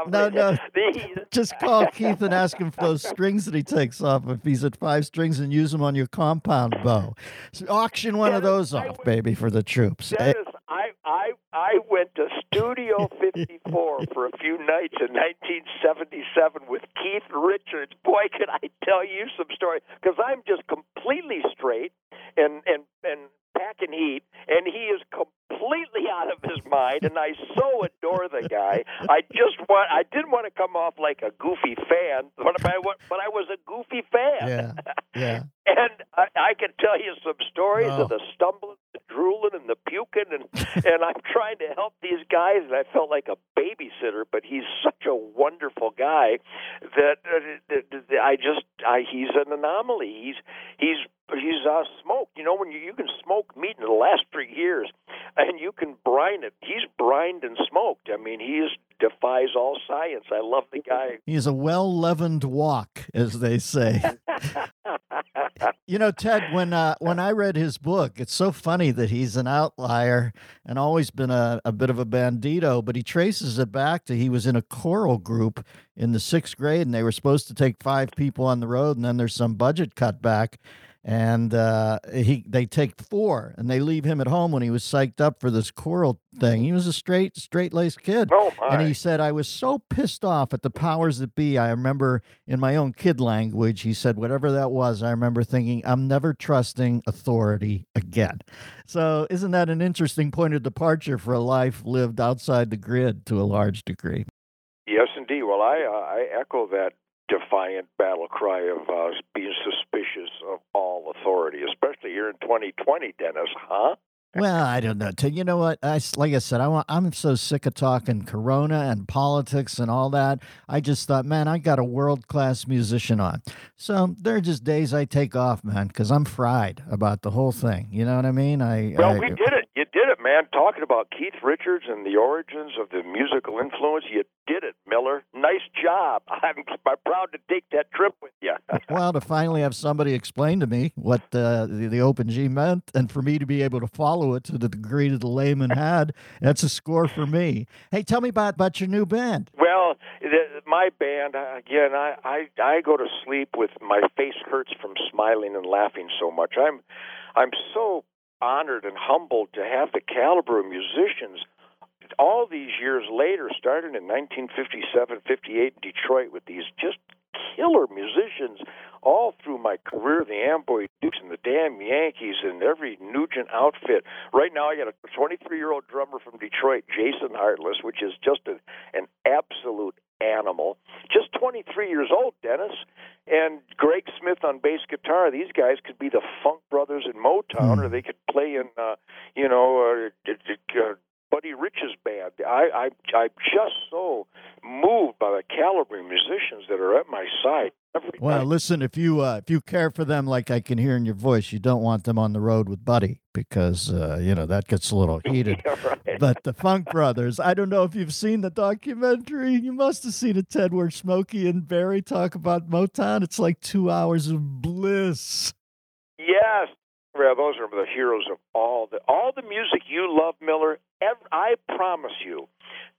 there's a, there's an anomaly. No, no. Just call Keith and ask him for those strings that he takes off if he's at five strings and use them on your compound bow. So auction one of those off, would- baby, for the troops. Eh, Dennis, I, I, I went to Studio 54 for a few nights in 1977 with Keith Richards. Boy, could I tell you some stories because I'm just completely straight and and and packing heat, and he is completely out of his mind. And I so adore the guy. I just want I didn't want to come off like a goofy fan, but I but I was a goofy fan. Yeah, yeah. And I, I can tell you some stories Oh. of the stumbling, the drooling, and the puking, and and I'm trying to help these guys, and I felt like a babysitter. But he's such a wonderful guy that, uh, that, that I just I, he's an anomaly. He's he's he's uh, smoked. You know, when you you can smoke meat in the last three years, and you can brine it. He's brined and smoked. I mean, he is defies all science. I love the guy. He's a well leavened walk, as they say. You know, Ted, when uh, when I read his book, it's so funny that he's an outlier and always been a, a bit of a bandito, but he traces it back to he was in a choral group in the sixth grade and they were supposed to take five people on the road and then there's some budget cutback and uh, he they take four and they leave him at home when he was psyched up for this choral thing. He was a straight straight laced kid. oh! And he said, I was so pissed off at the powers that be. I remember in my own kid language, he said, whatever that was, I remember thinking, I'm never trusting authority again. So, isn't that an interesting point of departure for a life lived outside the grid to a large degree? Yes, indeed. Well, I uh, I echo that defiant battle cry of uh, being suspicious of all authority, especially here in 2020, Dennis. Huh? Well, I don't know. You know what? I, like I said, I want, I'm so sick of talking Corona and politics and all that. I just thought, man, I got a world class musician on. So there are just days I take off, man, because I'm fried about the whole thing. You know what I mean? I Well, I, we did it. You did it, man. Talking about Keith Richards and the origins of the musical influence, you did it, Miller. Nice job. I'm, I'm proud to take that trip with you. well, to finally have somebody explain to me what uh, the, the open G meant, and for me to be able to follow it to the degree that the layman had, that's a score for me. Hey, tell me about, about your new band. Well, the, my band again. I, I I go to sleep with my face hurts from smiling and laughing so much. I'm I'm so honored and humbled to have the caliber of musicians all these years later, starting in 1957, 58 in Detroit with these just killer musicians all through my career, the Amboy Dukes and the Damn Yankees and every Nugent outfit. Right now, I got a 23 year old drummer from Detroit, Jason Hartless, which is just a, an absolute animal. Just 23 years old, Dennis. And Greg Smith on bass guitar. These guys could be the Funk Brothers in Motown, Hmm. or they could play in, uh, you know, uh, uh, Buddy Rich's band. I, I, I'm just so moved by the caliber of musicians that are at my side every Well, night. listen, if you uh, if you care for them like I can hear in your voice, you don't want them on the road with Buddy because uh, you know that gets a little heated. Yeah, right. But the Funk Brothers, I don't know if you've seen the documentary. You must have seen it, Ted, where Smokey and Barry talk about Motown. It's like two hours of bliss. Yes, those are the heroes of all the all the music you love, Miller. Ev- I promise you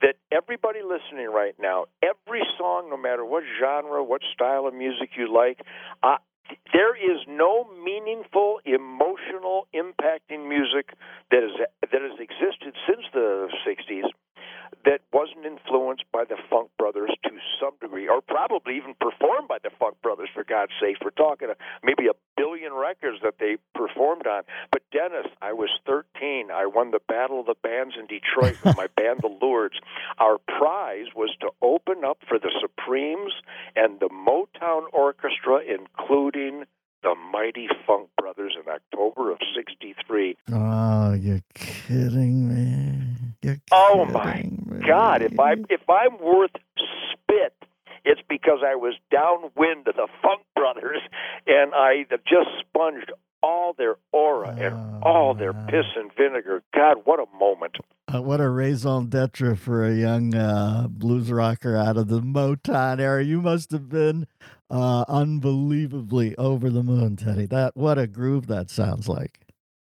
that everybody listening right now, every song, no matter what genre, what style of music you like, uh, there is no meaningful, emotional, impacting music that is that has existed since the '60s that wasn't influenced by the Funk Brothers to some degree, or probably even performed by the Funk Brothers. For God's sake, we're talking uh, maybe a billion records that they performed on. But Dennis, I was 13. I won the Battle of the Bands in Detroit with my band, the Lourds. Our prize was to open up for the Supremes and the Motown Orchestra, including the mighty Funk Brothers in October of '63. Oh, you're kidding me. You're Oh, my me. God, if I if I'm worth spit, it's because I was downwind of the Funk Brothers, and I just sponged all their aura and Oh, all their piss and vinegar. God, what a moment! Uh, what a raison d'etre for a young uh, blues rocker out of the Motown era. You must have been uh, unbelievably over the moon, Teddy. That what a groove that sounds like.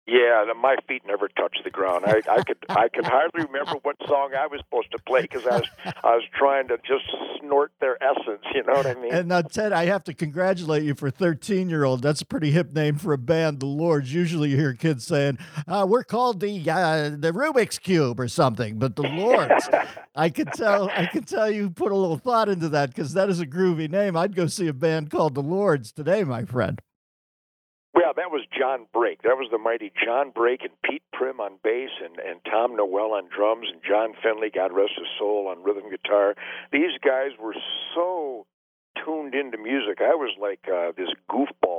Yeah, my feet never touched the ground. I, I could I could hardly remember what song I was supposed to play because I was I was trying to just snort their essence. You know what I mean? And now, Ted, I have to congratulate you for 13 year old. That's a pretty hip name for a band, the Lords. Usually you hear kids saying, uh, we're called the uh, the Rubik's Cube or something, but the Lords. I could tell I could tell you put a little thought into that because that is a groovy name. I'd go see a band called the Lords today, my friend. Well, that was John Brake. That was the mighty John Brake and Pete Prim on bass and, and Tom Noel on drums and John Finley, God rest his soul, on rhythm guitar. These guys were so tuned into music. I was like uh, this goofball.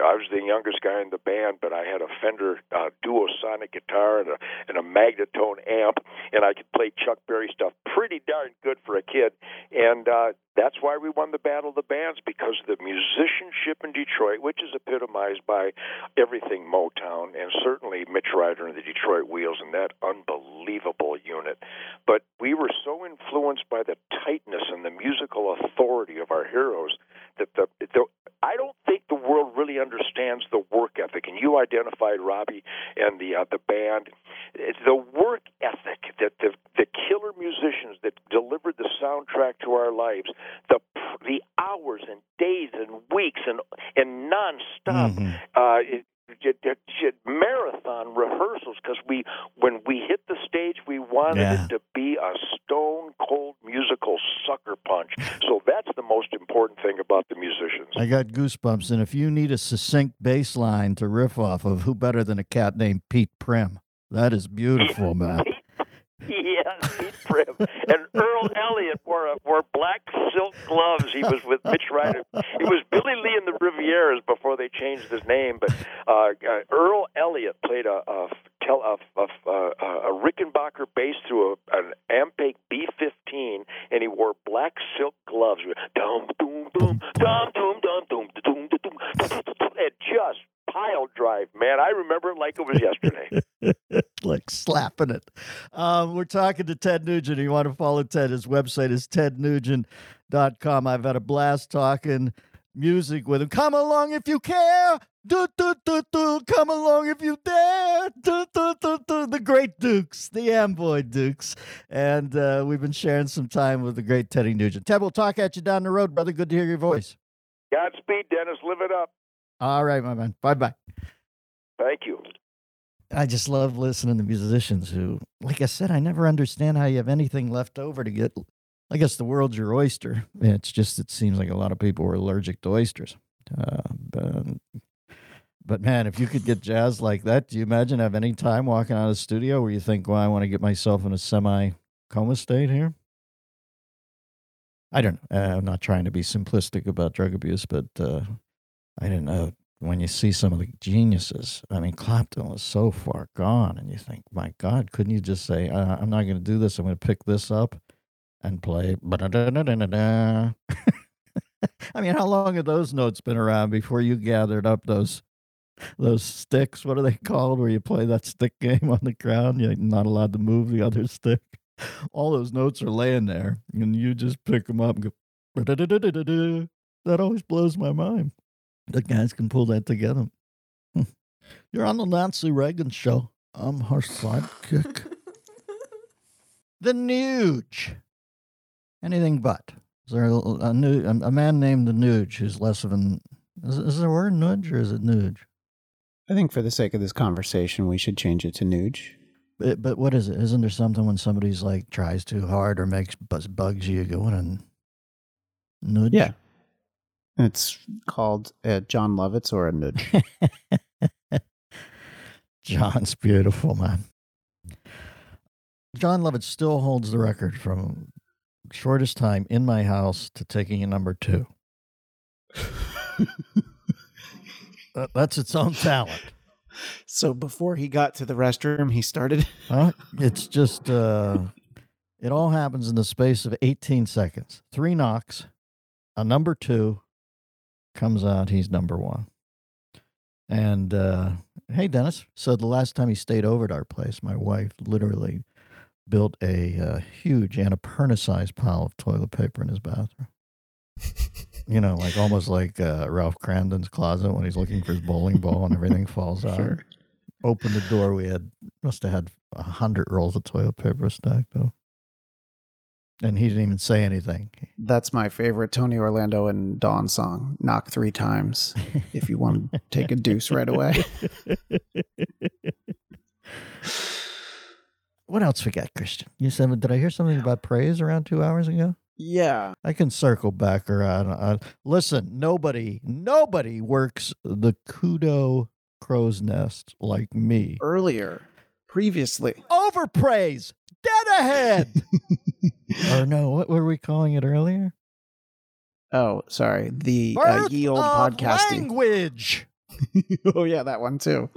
I was the youngest guy in the band, but I had a Fender uh, Duo Sonic guitar and a, and a Magnatone amp, and I could play Chuck Berry stuff pretty darn good for a kid. And uh, that's why we won the Battle of the Bands because of the musicianship in Detroit, which is epitomized by everything Motown and certainly Mitch Ryder and the Detroit Wheels and that unbelievable unit. But we were so influenced by the tightness and the musical authority of our heroes that the, the I don't think the world really understands the work ethic. And you identified Robbie and the uh, the band. It's the work ethic that the the killer musicians that delivered the soundtrack to our lives, the the hours and days and weeks and and nonstop Mhm. uh, it, marathon rehearsals because we when we hit the stage we wanted Yeah. it to be a stone cold musical sucker punch so that's the most important thing about the musicians I got goosebumps. And if you need a succinct bass line to riff off of, who better than a cat named Pete Prim? That is beautiful, man. Yes Pete Prim and Earl Elliott wore a, wore black silk gloves he was with Mitch Ryder it was Billy Lee and the Rivieras before they changed his name but uh, uh, Earl Elliott played a a, a, a, a, a Rickenbacker bass through a, an Ampeg B15, and he wore black silk gloves. Dum dum dum dum dum dum dum dum dum. It just pile drive, man. I remember it like it was yesterday. like slapping it. Um, we're talking to Ted Nugent. If you want to follow Ted, his website is tednugent.com. I've had a blast talking music with him. Come along if you care. Do, do, do, do. Come along if you dare. Do, do, do, do. The great Dukes, the Amboy Dukes. And uh, we've been sharing some time with the great Teddy Nugent. Ted, we'll talk at you down the road, brother. Good to hear your voice. Godspeed, Dennis. Live it up. All right, my man. Bye bye. Thank you. I just love listening to musicians who, like I said, I never understand how you have anything left over to get. I guess the world's your oyster. It's just, it seems like a lot of people are allergic to oysters. Uh, but, but man, if you could get jazz like that, do you imagine have any time walking out of the studio where you think, well, I want to get myself in a semi coma state here? I don't know. Uh, I'm not trying to be simplistic about drug abuse, but uh, I didn't know when you see some of the geniuses. I mean, Clapton was so far gone, and you think, my God, couldn't you just say, uh, I'm not going to do this. I'm going to pick this up and play. I mean, how long have those notes been around before you gathered up those those sticks? What are they called? Where you play that stick game on the ground? You're not allowed to move the other stick. All those notes are laying there, and you just pick them up and go. That always blows my mind. The guys can pull that together. Hmm. You're on the Nancy Reagan show. I'm her sidekick. the Nuge. Anything but. Is there a, a, nu- a, a man named the Nuge who's less of an. Is, is there a word nudge or is it Nuge? I think for the sake of this conversation, we should change it to Nuge. But, but what is it? Isn't there something when somebody's like tries too hard or makes buzz, bugs you, you go in and nudge? Yeah. It's called uh, Jon Lovitz or a nudge. Jon's beautiful, man. Jon Lovitz still holds the record from shortest time in my house to taking a number two. That- That's its own talent. so before he got to the restroom, he started. Huh? It's just, uh, it all happens in the space of 18 seconds. Three knocks, a number two comes out, he's number one. And uh, hey, Dennis. So the last time he stayed over at our place, my wife literally built a uh, huge Annapurna-sized pile of toilet paper in his bathroom. you know, like almost like uh, Ralph Kramden's closet when he's looking for his bowling ball and everything falls out. Sure. Opened the door, we had must have had a hundred rolls of toilet paper stacked up. And he didn't even say anything. That's my favorite Tony Orlando and Dawn song. Knock three times if you want to take a deuce right away. what else we got, Christian? You said, did I hear something about praise around two hours ago? Yeah. I can circle back around. Uh, listen, nobody, nobody works the kudo crow's nest like me. Earlier, previously. Overpraise, dead ahead. or no, what were we calling it earlier? Oh, sorry. The uh, ye old podcasting. language. oh yeah, that one too.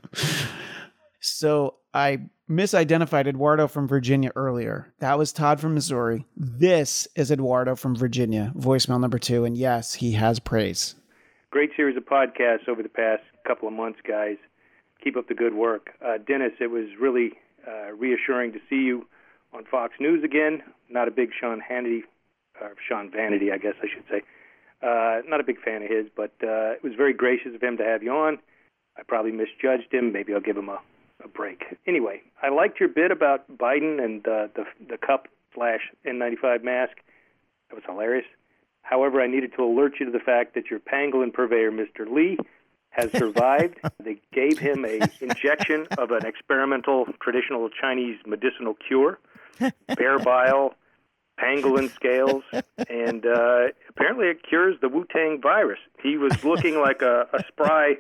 So I misidentified Eduardo from Virginia earlier. That was Todd from Missouri. This is Eduardo from Virginia. Voicemail number two, and yes, he has praise. Great series of podcasts over the past couple of months, guys. Keep up the good work, uh, Dennis. It was really uh, reassuring to see you on Fox News again. Not a big Sean Hannity, or Sean Vanity, I guess I should say. Uh, not a big fan of his, but uh, it was very gracious of him to have you on. I probably misjudged him. Maybe I'll give him a, a break. Anyway, I liked your bit about Biden and uh, the the cup slash N95 mask. That was hilarious. However, I needed to alert you to the fact that your pangolin purveyor, Mr. Lee, has survived. they gave him a injection of an experimental traditional Chinese medicinal cure, bear bile, pangolin scales, and uh, apparently it cures the Wu Tang virus. He was looking like a, a spry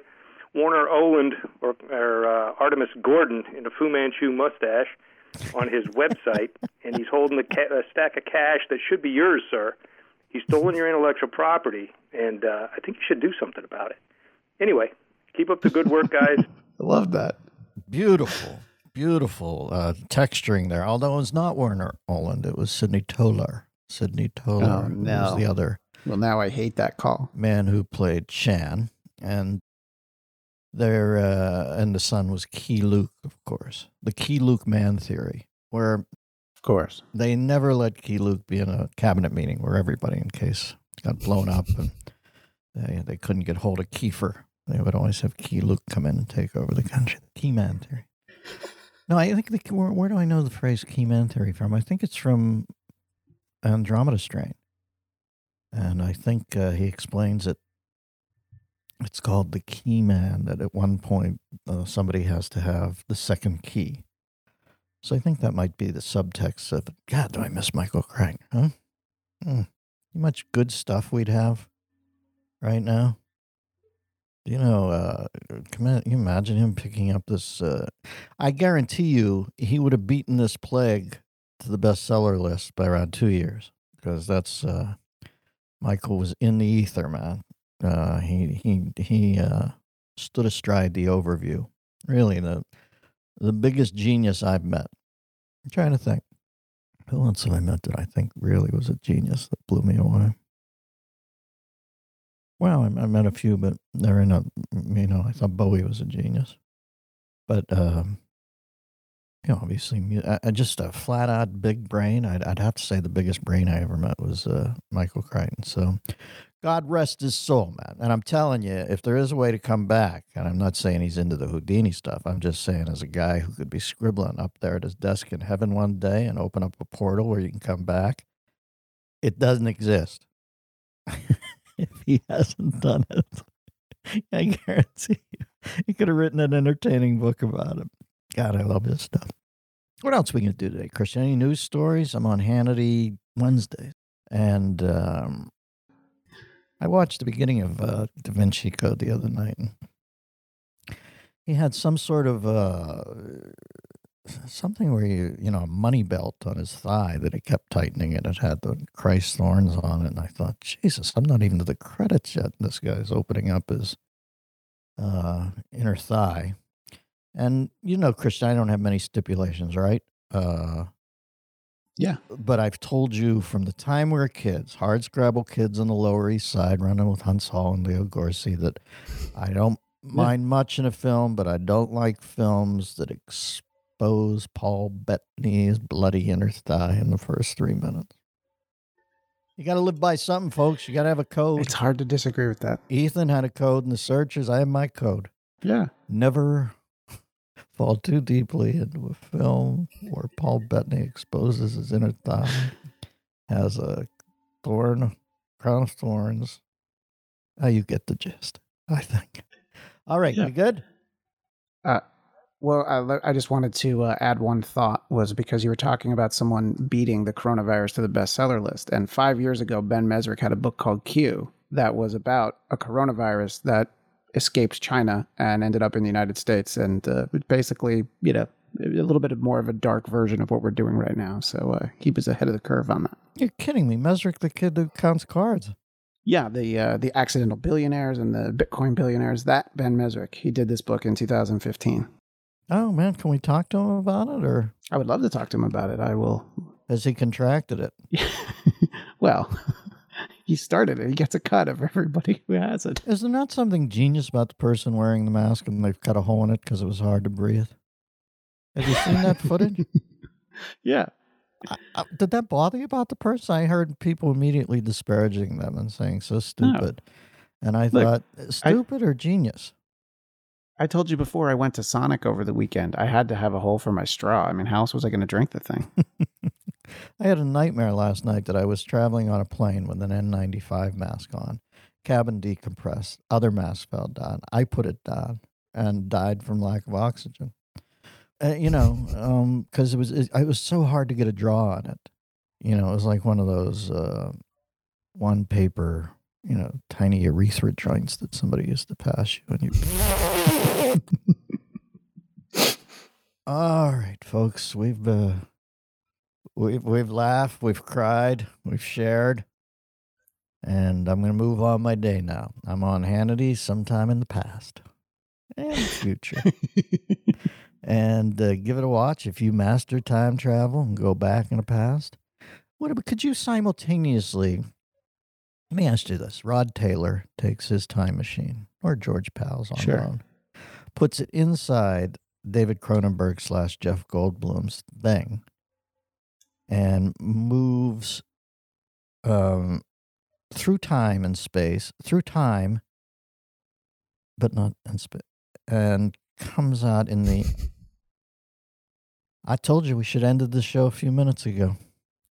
Warner Oland or, or uh, Artemus Gordon in a Fu Manchu mustache on his website, and he's holding a, ca- a stack of cash that should be yours, sir. He's stolen your intellectual property, and uh, I think you should do something about it. Anyway, keep up the good work, guys. I love that. Beautiful, beautiful uh, texturing there. Although it was not Warner Oland, it was Sidney Toler. Sidney Toler Oh, was the other Well, now I hate that call. man who played Chan, and their uh, and the son was Keye Luke, of course. The Key Luke man theory, where Of course. they never let Keye Luke be in a cabinet meeting where everybody in case got blown up and they, they couldn't get hold of Kiefer. They would always have Keye Luke come in and take over the country. The key man theory. No, I think the, where, where do I know the phrase key man theory from? I think it's from Andromeda Strain. And I think uh, he explains it. It's called the key man, that at one point uh, somebody has to have the second key. So I think that might be the subtext of. God, do I miss Michael Crichton, huh? Hmm. Much good stuff we'd have right now. You know, uh, can you imagine him picking up this? Uh, I guarantee you, he would have beaten this plague to the bestseller list by around two years because that's uh, Michael was in the ether, man. Uh, he he he uh, stood astride the overview. Really, the the biggest genius I've met. I'm trying to think. Who else have I met that I think really was a genius that blew me away? Well, I, I met a few, but they're in a, you know, I thought Bowie was a genius. But, um, you know, obviously, I, I just a flat out big brain. I'd, I'd have to say the biggest brain I ever met was uh, Michael Crichton. So, God rest his soul, man. And I'm telling you, if there is a way to come back, and I'm not saying he's into the Houdini stuff, I'm just saying as a guy who could be scribbling up there at his desk in heaven one day and open up a portal where you can come back, it doesn't exist. if he hasn't done it, I guarantee you, he could have written an entertaining book about it. God, I love this stuff. What else we gonna do today, Christian? Any news stories? I'm on Hannity Wednesday, and um, I watched the beginning of uh, Da Vinci Code the other night. He had some sort of uh, something where you, you know, a money belt on his thigh that he kept tightening, and it had the Christ thorns on it. And I thought, Jesus, I'm not even to the credits yet. and This guy's opening up his uh, inner thigh. And you know, Christian, I don't have many stipulations, right? Uh, Yeah. but I've told you from the time we were kids, hard scrabble kids on the Lower East Side running with Huntz Hall and Leo Gorcey, that I don't mind much in a film, but I don't like films that expose Paul Bettany's bloody inner thigh in the first three minutes. You got to live by something, folks. You got to have a code. It's hard to disagree with that. Ethan had a code in the searches. I have my code. Yeah. Never fall too deeply into a film where Paul Bettany exposes his inner thigh, has a thorn, crown of thorns. Oh, you get the gist, I think. All right, Yeah. you good? Uh, well, I, I just wanted to uh, add one thought was because you were talking about someone beating the coronavirus to the bestseller list. And five years ago, Ben Mezrich had a book called Q that was about a coronavirus that escaped China and ended up in the United States. And uh, basically, you know, a little bit more of a dark version of what we're doing right now. So uh, he was ahead of the curve on that. You're kidding me. Mezrich, the kid who counts cards. Yeah, the uh, the accidental billionaires and the Bitcoin billionaires. That Ben Mezrich, he did this book in 2015. Oh, man, can we talk to him about it or I would love to talk to him about it. I will has he contracted it? well, he started it. He gets a cut of everybody who has it. Is there not something genius about the person wearing the mask and they've cut a hole in it because it was hard to breathe? Have you seen that footage? Yeah. I, I, did that bother you about the person? I heard people immediately disparaging them and saying so stupid. And I Look, thought, stupid or genius? I told you before I went to Sonic over the weekend. I had to have a hole for my straw. I mean, how else was I going to drink the thing? I had a nightmare last night that I was traveling on a plane with an N95 mask on, cabin decompressed, other mask fell down. I put it down and died from lack of oxygen. Uh, you know, because it was it, it was so hard to get a draw on it. You know, it was like one of those uh, one paper, you know, tiny urethra joints that somebody used to pass you, and you. All right, folks, we've uh, we've we've laughed, we've cried, we've shared, and I'm going to move on my day now. I'm on Hannity sometime in the past and future, and uh, give it a watch if you master time travel and go back in the past. What could you simultaneously? Let me ask you this: Rod Taylor takes his time machine, or George Pal's on Sure. loan, puts it inside David Cronenberg slash Jeff Goldblum's thing and moves um, through time and space, through time, but not in space, and comes out in the. I told you we should ended the show a few minutes ago.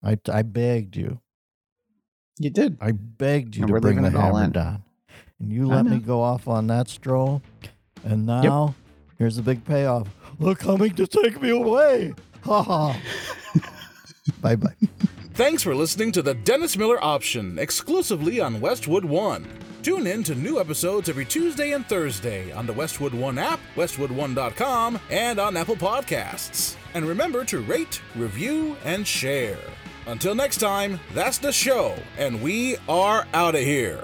I, I begged you. You did. I begged you And to bring the leaving it all hammer in. down. And you let me go off on that stroll. And now, here's the big payoff. They're coming to take me away. Ha ha. bye bye. Thanks for listening to the Dennis Miller Option exclusively on Westwood One. Tune in to new episodes every Tuesday and Thursday on the Westwood One app, westwood1.com, and on Apple Podcasts. And remember to rate, review, and share. Until next time, that's the show, and we are out of here.